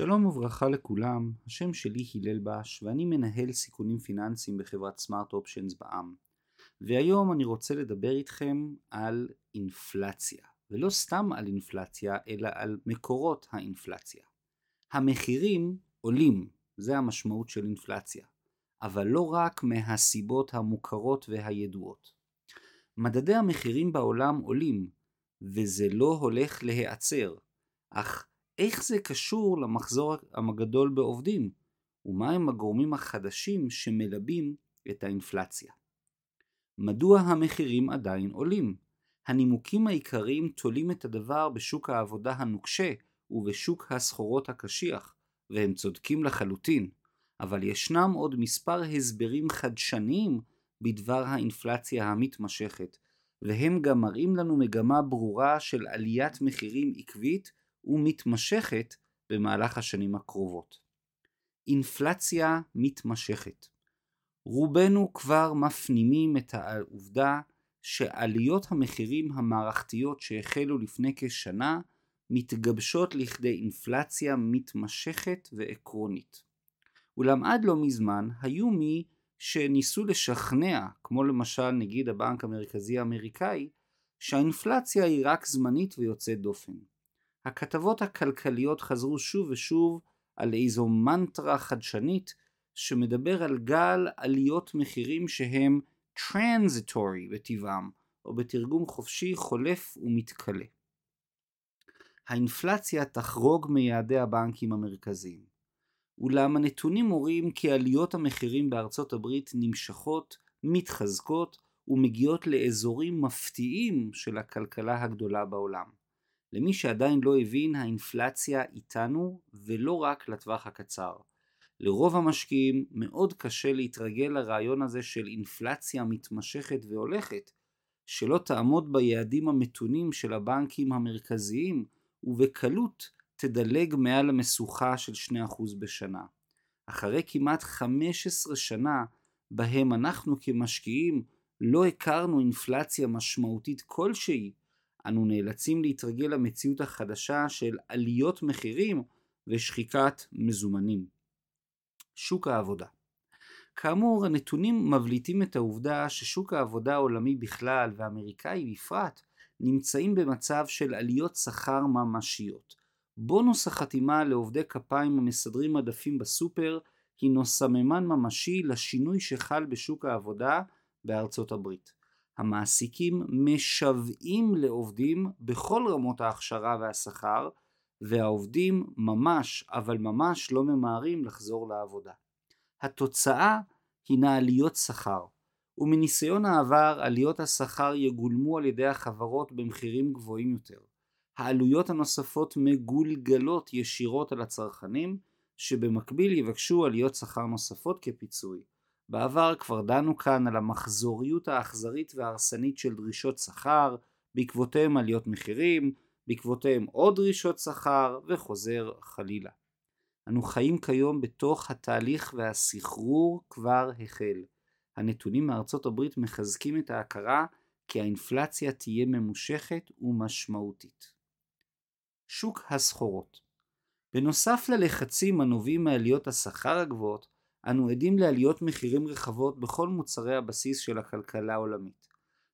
שלום וברכה לכולם, השם שלי הלל בש ואני מנהל סיכונים פיננסיים בחברת סמארט אופשנס בע"מ. והיום אני רוצה לדבר איתכם על אינפלציה, ולא סתם על אינפלציה, אלא על מקורות האינפלציה. המחירים עולים, זה המשמעות של אינפלציה, אבל לא רק מהסיבות המוכרות והידועות. מדדי המחירים בעולם עולים, וזה לא הולך להיעצר, אך איך זה קשור למחזור הגדול בעובדים, ומהם הגורמים החדשים שמלבים את האינפלציה. מדוע המחירים עדיין עולים? הנימוקים העיקריים תולים את הדבר בשוק העבודה הנוקשה ובשוק הסחורות הקשיח, והם צודקים לחלוטין, אבל ישנם עוד מספר הסברים חדשניים בדבר האינפלציה המתמשכת, והם גם מראים לנו מגמה ברורה של עליית מחירים עקבית ומתמשכת במהלך השנים הקרובות. אינפלציה מתמשכת רובנו כבר מפנימים את העובדה שעליות המחירים המערכתיות שהחלו לפני כשנה מתגבשות לכדי אינפלציה מתמשכת ועקרונית. אולם עד לא מזמן היו מי שניסו לשכנע, כמו למשל נגיד הבנק המרכזי האמריקאי, שהאינפלציה היא רק זמנית ויוצאת דופן. הכתבות הכלכליות חזרו שוב ושוב על איזו מנטרה חדשנית שמדבר על גל עליות מחירים שהם טרנזיטורי בטבעם, או בתרגום חופשי חולף ומתכלה. האינפלציה תחרוג מיעדי הבנקים המרכזיים. אולם הנתונים מורים כי עליות המחירים בארצות הברית נמשכות, מתחזקות ומגיעות לאזורים מפתיעים של הכלכלה הגדולה בעולם. למי שעדיין לא הבין, האינפלציה איתנו ולא רק לטווח הקצר. לרוב המשקיעים מאוד קשה להתרגל לרעיון הזה של אינפלציה מתמשכת והולכת, שלא תעמוד ביעדים המתונים של הבנקים המרכזיים, ובקלות תדלג מעל המשוכה של 2% בשנה. אחרי כמעט 15 שנה בהם אנחנו כמשקיעים לא הכרנו אינפלציה משמעותית כלשהי, אנו נאלצים להתרגל למציאות החדשה של עליות מחירים ושחיקת מזומנים. שוק העבודה כאמור, הנתונים מבליטים את העובדה ששוק העבודה העולמי בכלל והאמריקאי בפרט נמצאים במצב של עליות שכר ממשיות. בונוס החתימה לעובדי כפיים המסדרים מדפים בסופר הינו סממן ממשי לשינוי שחל בשוק העבודה בארצות הברית. המעסיקים משוועים לעובדים בכל רמות ההכשרה והשכר, והעובדים ממש, אבל ממש לא ממהרים לחזור לעבודה. התוצאה הינה עליות שכר, ומניסיון העבר עליות השכר יגולמו על ידי החברות במחירים גבוהים יותר. העלויות הנוספות מגולגלות ישירות על הצרכנים, שבמקביל יבקשו עליות שכר נוספות כפיצוי. בעבר כבר דנו כאן על המחזוריות האכזרית וההרסנית של דרישות שכר, בעקבותיהם עליות מחירים, בעקבותיהם עוד דרישות שכר, וחוזר חלילה. אנו חיים כיום בתוך התהליך והסחרור כבר החל. הנתונים מארצות הברית מחזקים את ההכרה כי האינפלציה תהיה ממושכת ומשמעותית. שוק הסחורות בנוסף ללחצים הנובעים מעליות השכר הגבוהות, אנו עדים לעליות מחירים רחבות בכל מוצרי הבסיס של הכלכלה העולמית.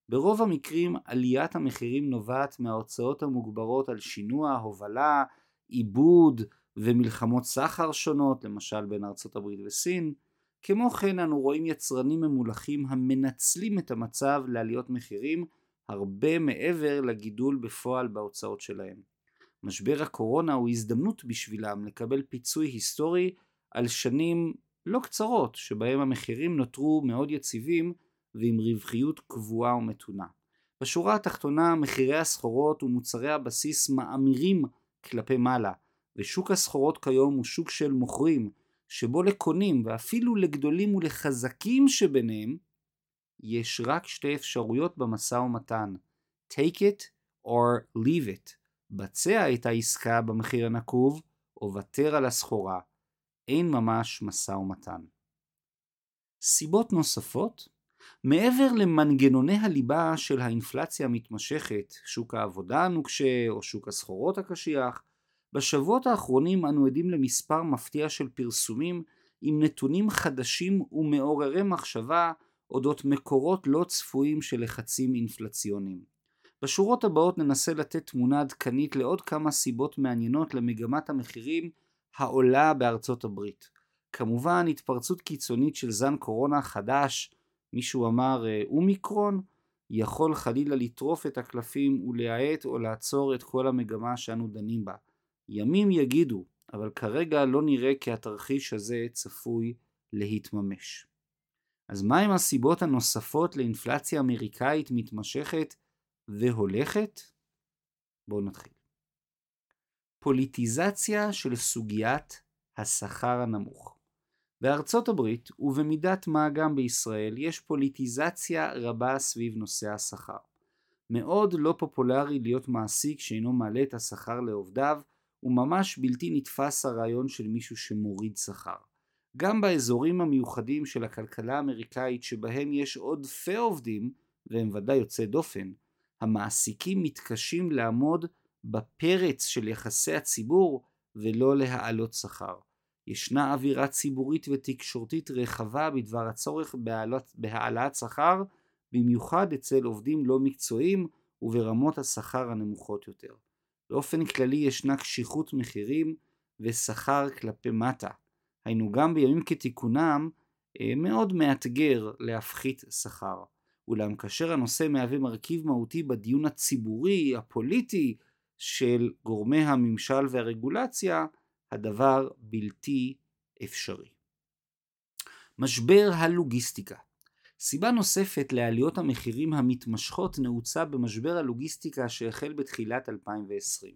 ברוב המקרים עליית המחירים נובעת מההוצאות המוגברות על שינוע, הובלה, עיבוד ומלחמות סחר שונות, למשל בין ארצות הברית וסין. כמו כן אנו רואים יצרנים ממולחים המנצלים את המצב לעליות מחירים הרבה מעבר לגידול בפועל בהוצאות שלהם. משבר הקורונה הוא הזדמנות בשבילם לקבל פיצוי היסטורי על שנים לא קצרות שבהם המחירים נותרו מאוד יציבים ועם רווחיות קבועה ומתונה. בשורה התחתונה מחירי הסחורות ומוצרי הבסיס מאמירים כלפי מעלה ושוק הסחורות כיום הוא שוק של מוכרים שבו לקונים ואפילו לגדולים ולחזקים שביניהם יש רק שתי אפשרויות במשא ומתן. Take it or leave it. בצע את העסקה במחיר הנקוב או ותר על הסחורה אין ממש משא ומתן. סיבות נוספות מעבר למנגנוני הליבה של האינפלציה המתמשכת, שוק העבודה הנוקשה או שוק הסחורות הקשיח, בשבועות האחרונים אנו עדים למספר מפתיע של פרסומים עם נתונים חדשים ומעוררי מחשבה אודות מקורות לא צפויים של לחצים אינפלציוניים. בשורות הבאות ננסה לתת תמונה עדכנית לעוד כמה סיבות מעניינות למגמת המחירים העולה בארצות הברית. כמובן התפרצות קיצונית של זן קורונה חדש, מישהו אמר אה, אומיקרון, יכול חלילה לטרוף את הקלפים ולהאט או לעצור את כל המגמה שאנו דנים בה. ימים יגידו, אבל כרגע לא נראה כי התרחיש הזה צפוי להתממש. אז מהם הסיבות הנוספות לאינפלציה אמריקאית מתמשכת והולכת? בואו נתחיל. פוליטיזציה של סוגיית השכר הנמוך. בארצות הברית, ובמידת מה גם בישראל, יש פוליטיזציה רבה סביב נושא השכר. מאוד לא פופולרי להיות מעסיק שאינו מעלה את השכר לעובדיו, וממש בלתי נתפס הרעיון של מישהו שמוריד שכר. גם באזורים המיוחדים של הכלכלה האמריקאית שבהם יש עודפי עובדים, והם ודאי יוצאי דופן, המעסיקים מתקשים לעמוד בפרץ של יחסי הציבור ולא להעלות שכר. ישנה אווירה ציבורית ותקשורתית רחבה בדבר הצורך בהעלת, בהעלאת שכר, במיוחד אצל עובדים לא מקצועיים וברמות השכר הנמוכות יותר. באופן כללי ישנה קשיחות מחירים ושכר כלפי מטה. היינו גם בימים כתיקונם אה, מאוד מאתגר להפחית שכר. אולם כאשר הנושא מהווה מרכיב מהותי בדיון הציבורי, הפוליטי, של גורמי הממשל והרגולציה, הדבר בלתי אפשרי. משבר הלוגיסטיקה סיבה נוספת לעליות המחירים המתמשכות נעוצה במשבר הלוגיסטיקה שהחל בתחילת 2020.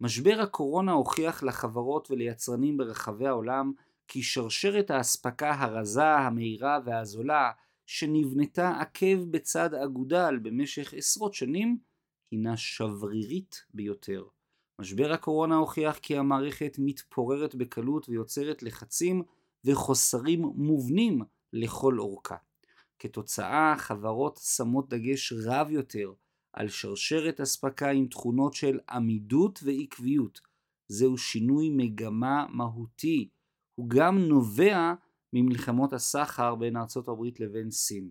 משבר הקורונה הוכיח לחברות וליצרנים ברחבי העולם כי שרשרת האספקה הרזה, המהירה והזולה שנבנתה עקב בצד אגודל במשך עשרות שנים הינה שברירית ביותר. משבר הקורונה הוכיח כי המערכת מתפוררת בקלות ויוצרת לחצים וחוסרים מובנים לכל אורכה. כתוצאה, חברות שמות דגש רב יותר על שרשרת אספקה עם תכונות של עמידות ועקביות. זהו שינוי מגמה מהותי. הוא גם נובע ממלחמות הסחר בין ארצות הברית לבין סין.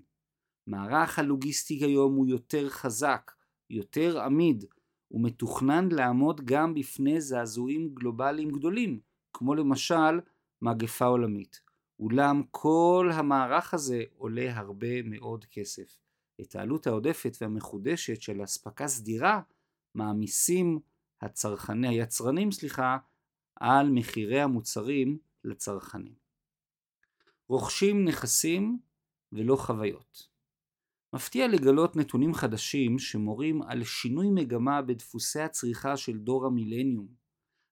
מערך הלוגיסטי היום הוא יותר חזק, יותר עמיד, ומתוכנן לעמוד גם בפני זעזועים גלובליים גדולים, כמו למשל מגפה עולמית. אולם כל המערך הזה עולה הרבה מאוד כסף. את העלות העודפת והמחודשת של אספקה סדירה מעמיסים הצרכני, היצרנים סליחה, על מחירי המוצרים לצרכנים. רוכשים נכסים ולא חוויות. מפתיע לגלות נתונים חדשים שמורים על שינוי מגמה בדפוסי הצריכה של דור המילניום.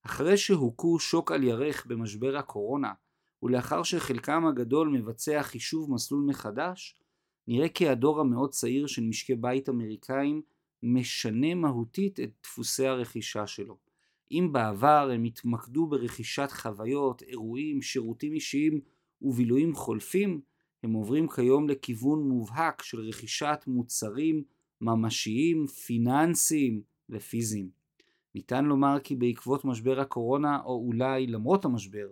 אחרי שהוכו שוק על ירך במשבר הקורונה, ולאחר שחלקם הגדול מבצע חישוב מסלול מחדש, נראה כי הדור המאוד צעיר של משקי בית אמריקאים משנה מהותית את דפוסי הרכישה שלו. אם בעבר הם התמקדו ברכישת חוויות, אירועים, שירותים אישיים ובילויים חולפים, הם עוברים כיום לכיוון מובהק של רכישת מוצרים ממשיים, פיננסיים ופיזיים. ניתן לומר כי בעקבות משבר הקורונה, או אולי למרות המשבר,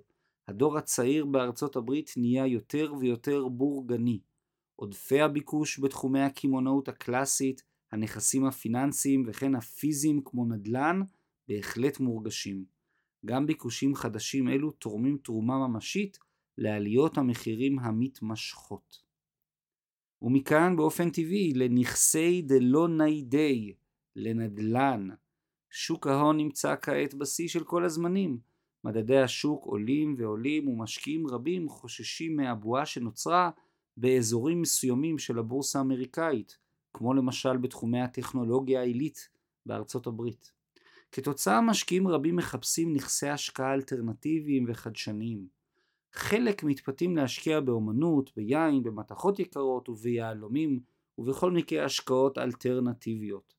הדור הצעיר בארצות הברית נהיה יותר ויותר בורגני. עודפי הביקוש בתחומי הקמעונאות הקלאסית, הנכסים הפיננסיים וכן הפיזיים כמו נדל"ן, בהחלט מורגשים. גם ביקושים חדשים אלו תורמים תרומה ממשית לעליות המחירים המתמשכות. ומכאן באופן טבעי לנכסי דלא ניידי, לנדל"ן. שוק ההון נמצא כעת בשיא של כל הזמנים. מדדי השוק עולים ועולים ומשקיעים רבים חוששים מהבועה שנוצרה באזורים מסוימים של הבורסה האמריקאית, כמו למשל בתחומי הטכנולוגיה העילית בארצות הברית. כתוצאה משקיעים רבים מחפשים נכסי השקעה אלטרנטיביים וחדשניים. חלק מתפתים להשקיע באומנות, ביין, במתכות יקרות וביהלומים ובכל מיני השקעות אלטרנטיביות.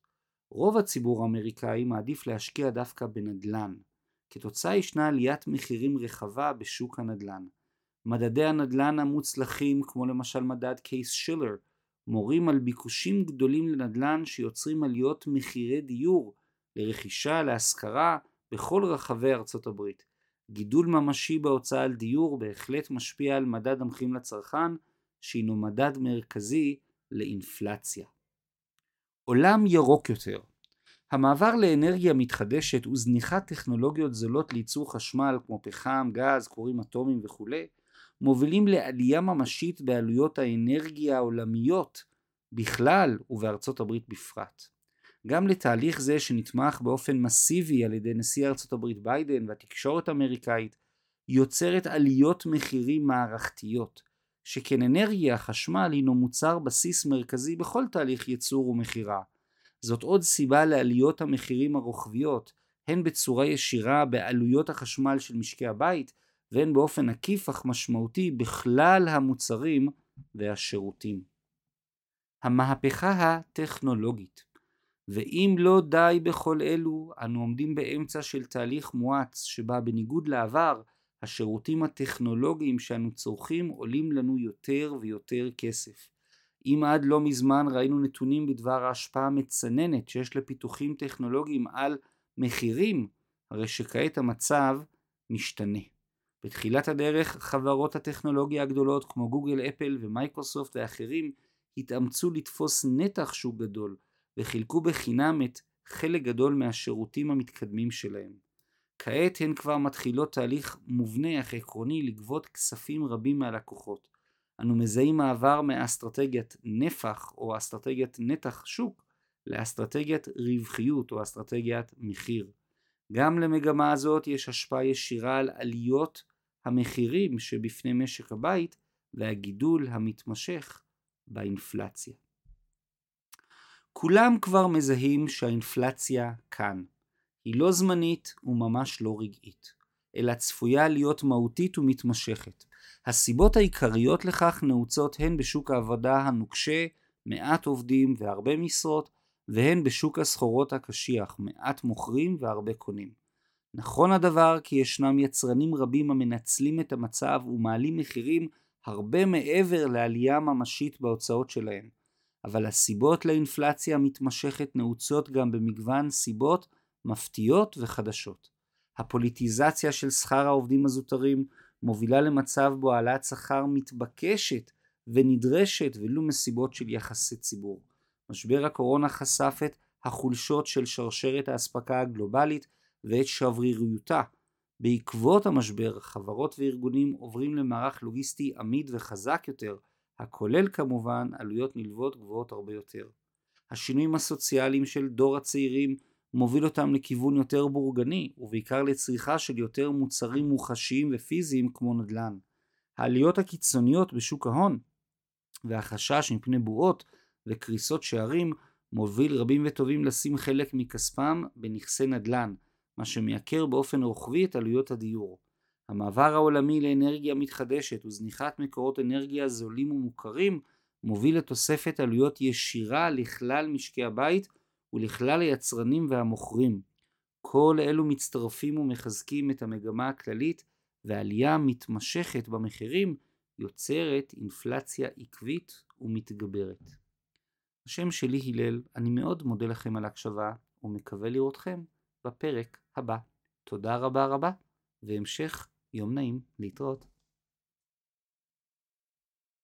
רוב הציבור האמריקאי מעדיף להשקיע דווקא בנדל"ן. כתוצאה ישנה עליית מחירים רחבה בשוק הנדל"ן. מדדי הנדל"ן המוצלחים, כמו למשל מדד קייס שילר, מורים על ביקושים גדולים לנדל"ן שיוצרים עליות מחירי דיור לרכישה, להשכרה בכל רחבי ארצות הברית. גידול ממשי בהוצאה על דיור בהחלט משפיע על מדד המחירים לצרכן, שהינו מדד מרכזי לאינפלציה. עולם ירוק יותר המעבר לאנרגיה מתחדשת וזניחת טכנולוגיות זולות לייצור חשמל כמו פחם, גז, כורים אטומיים וכולי, מובילים לעלייה ממשית בעלויות האנרגיה העולמיות בכלל ובארצות הברית בפרט. גם לתהליך זה שנתמך באופן מסיבי על ידי נשיא ארצות הברית ביידן והתקשורת האמריקאית, יוצרת עליות מחירים מערכתיות, שכן אנרגיה, חשמל, הינו מוצר בסיס מרכזי בכל תהליך ייצור ומכירה. זאת עוד סיבה לעליות המחירים הרוחביות, הן בצורה ישירה בעלויות החשמל של משקי הבית, והן באופן עקיף אך משמעותי בכלל המוצרים והשירותים. המהפכה הטכנולוגית ואם לא די בכל אלו, אנו עומדים באמצע של תהליך מואץ, שבה בניגוד לעבר, השירותים הטכנולוגיים שאנו צורכים עולים לנו יותר ויותר כסף. אם עד לא מזמן ראינו נתונים בדבר ההשפעה המצננת שיש לפיתוחים טכנולוגיים על מחירים, הרי שכעת המצב משתנה. בתחילת הדרך חברות הטכנולוגיה הגדולות כמו גוגל, אפל ומייקרוסופט ואחרים התאמצו לתפוס נתח שוק גדול וחילקו בחינם את חלק גדול מהשירותים המתקדמים שלהם. כעת הן כבר מתחילות תהליך מובנה אך עקרוני לגבות כספים רבים מהלקוחות. אנו מזהים מעבר מאסטרטגיית נפח או אסטרטגיית נתח שוק לאסטרטגיית רווחיות או אסטרטגיית מחיר. גם למגמה הזאת יש השפעה ישירה על עליות המחירים שבפני משק הבית והגידול המתמשך באינפלציה. כולם כבר מזהים שהאינפלציה כאן. היא לא זמנית וממש לא רגעית, אלא צפויה להיות מהותית ומתמשכת. הסיבות העיקריות לכך נעוצות הן בשוק העבודה הנוקשה, מעט עובדים והרבה משרות, והן בשוק הסחורות הקשיח, מעט מוכרים והרבה קונים. נכון הדבר כי ישנם יצרנים רבים המנצלים את המצב ומעלים מחירים הרבה מעבר לעלייה ממשית בהוצאות שלהם. אבל הסיבות לאינפלציה המתמשכת נעוצות גם במגוון סיבות מפתיעות וחדשות. הפוליטיזציה של שכר העובדים הזוטרים מובילה למצב בו העלאת שכר מתבקשת ונדרשת ולו מסיבות של יחסי ציבור. משבר הקורונה חשף את החולשות של שרשרת האספקה הגלובלית ואת שבריריותה. בעקבות המשבר חברות וארגונים עוברים למערך לוגיסטי עמיד וחזק יותר הכולל כמובן עלויות נלוות גבוהות הרבה יותר. השינויים הסוציאליים של דור הצעירים מוביל אותם לכיוון יותר בורגני, ובעיקר לצריכה של יותר מוצרים מוחשיים ופיזיים כמו נדל"ן. העליות הקיצוניות בשוק ההון והחשש מפני בועות וקריסות שערים מוביל רבים וטובים לשים חלק מכספם בנכסי נדל"ן, מה שמייקר באופן רוחבי את עלויות הדיור. המעבר העולמי לאנרגיה מתחדשת וזניחת מקורות אנרגיה זולים ומוכרים מוביל לתוספת עלויות ישירה לכלל משקי הבית ולכלל היצרנים והמוכרים. כל אלו מצטרפים ומחזקים את המגמה הכללית ועלייה מתמשכת במחירים יוצרת אינפלציה עקבית ומתגברת. השם שלי הלל, אני מאוד מודה לכם על הקשבה ומקווה לראותכם בפרק הבא. תודה רבה רבה והמשך יום נעים להתראות.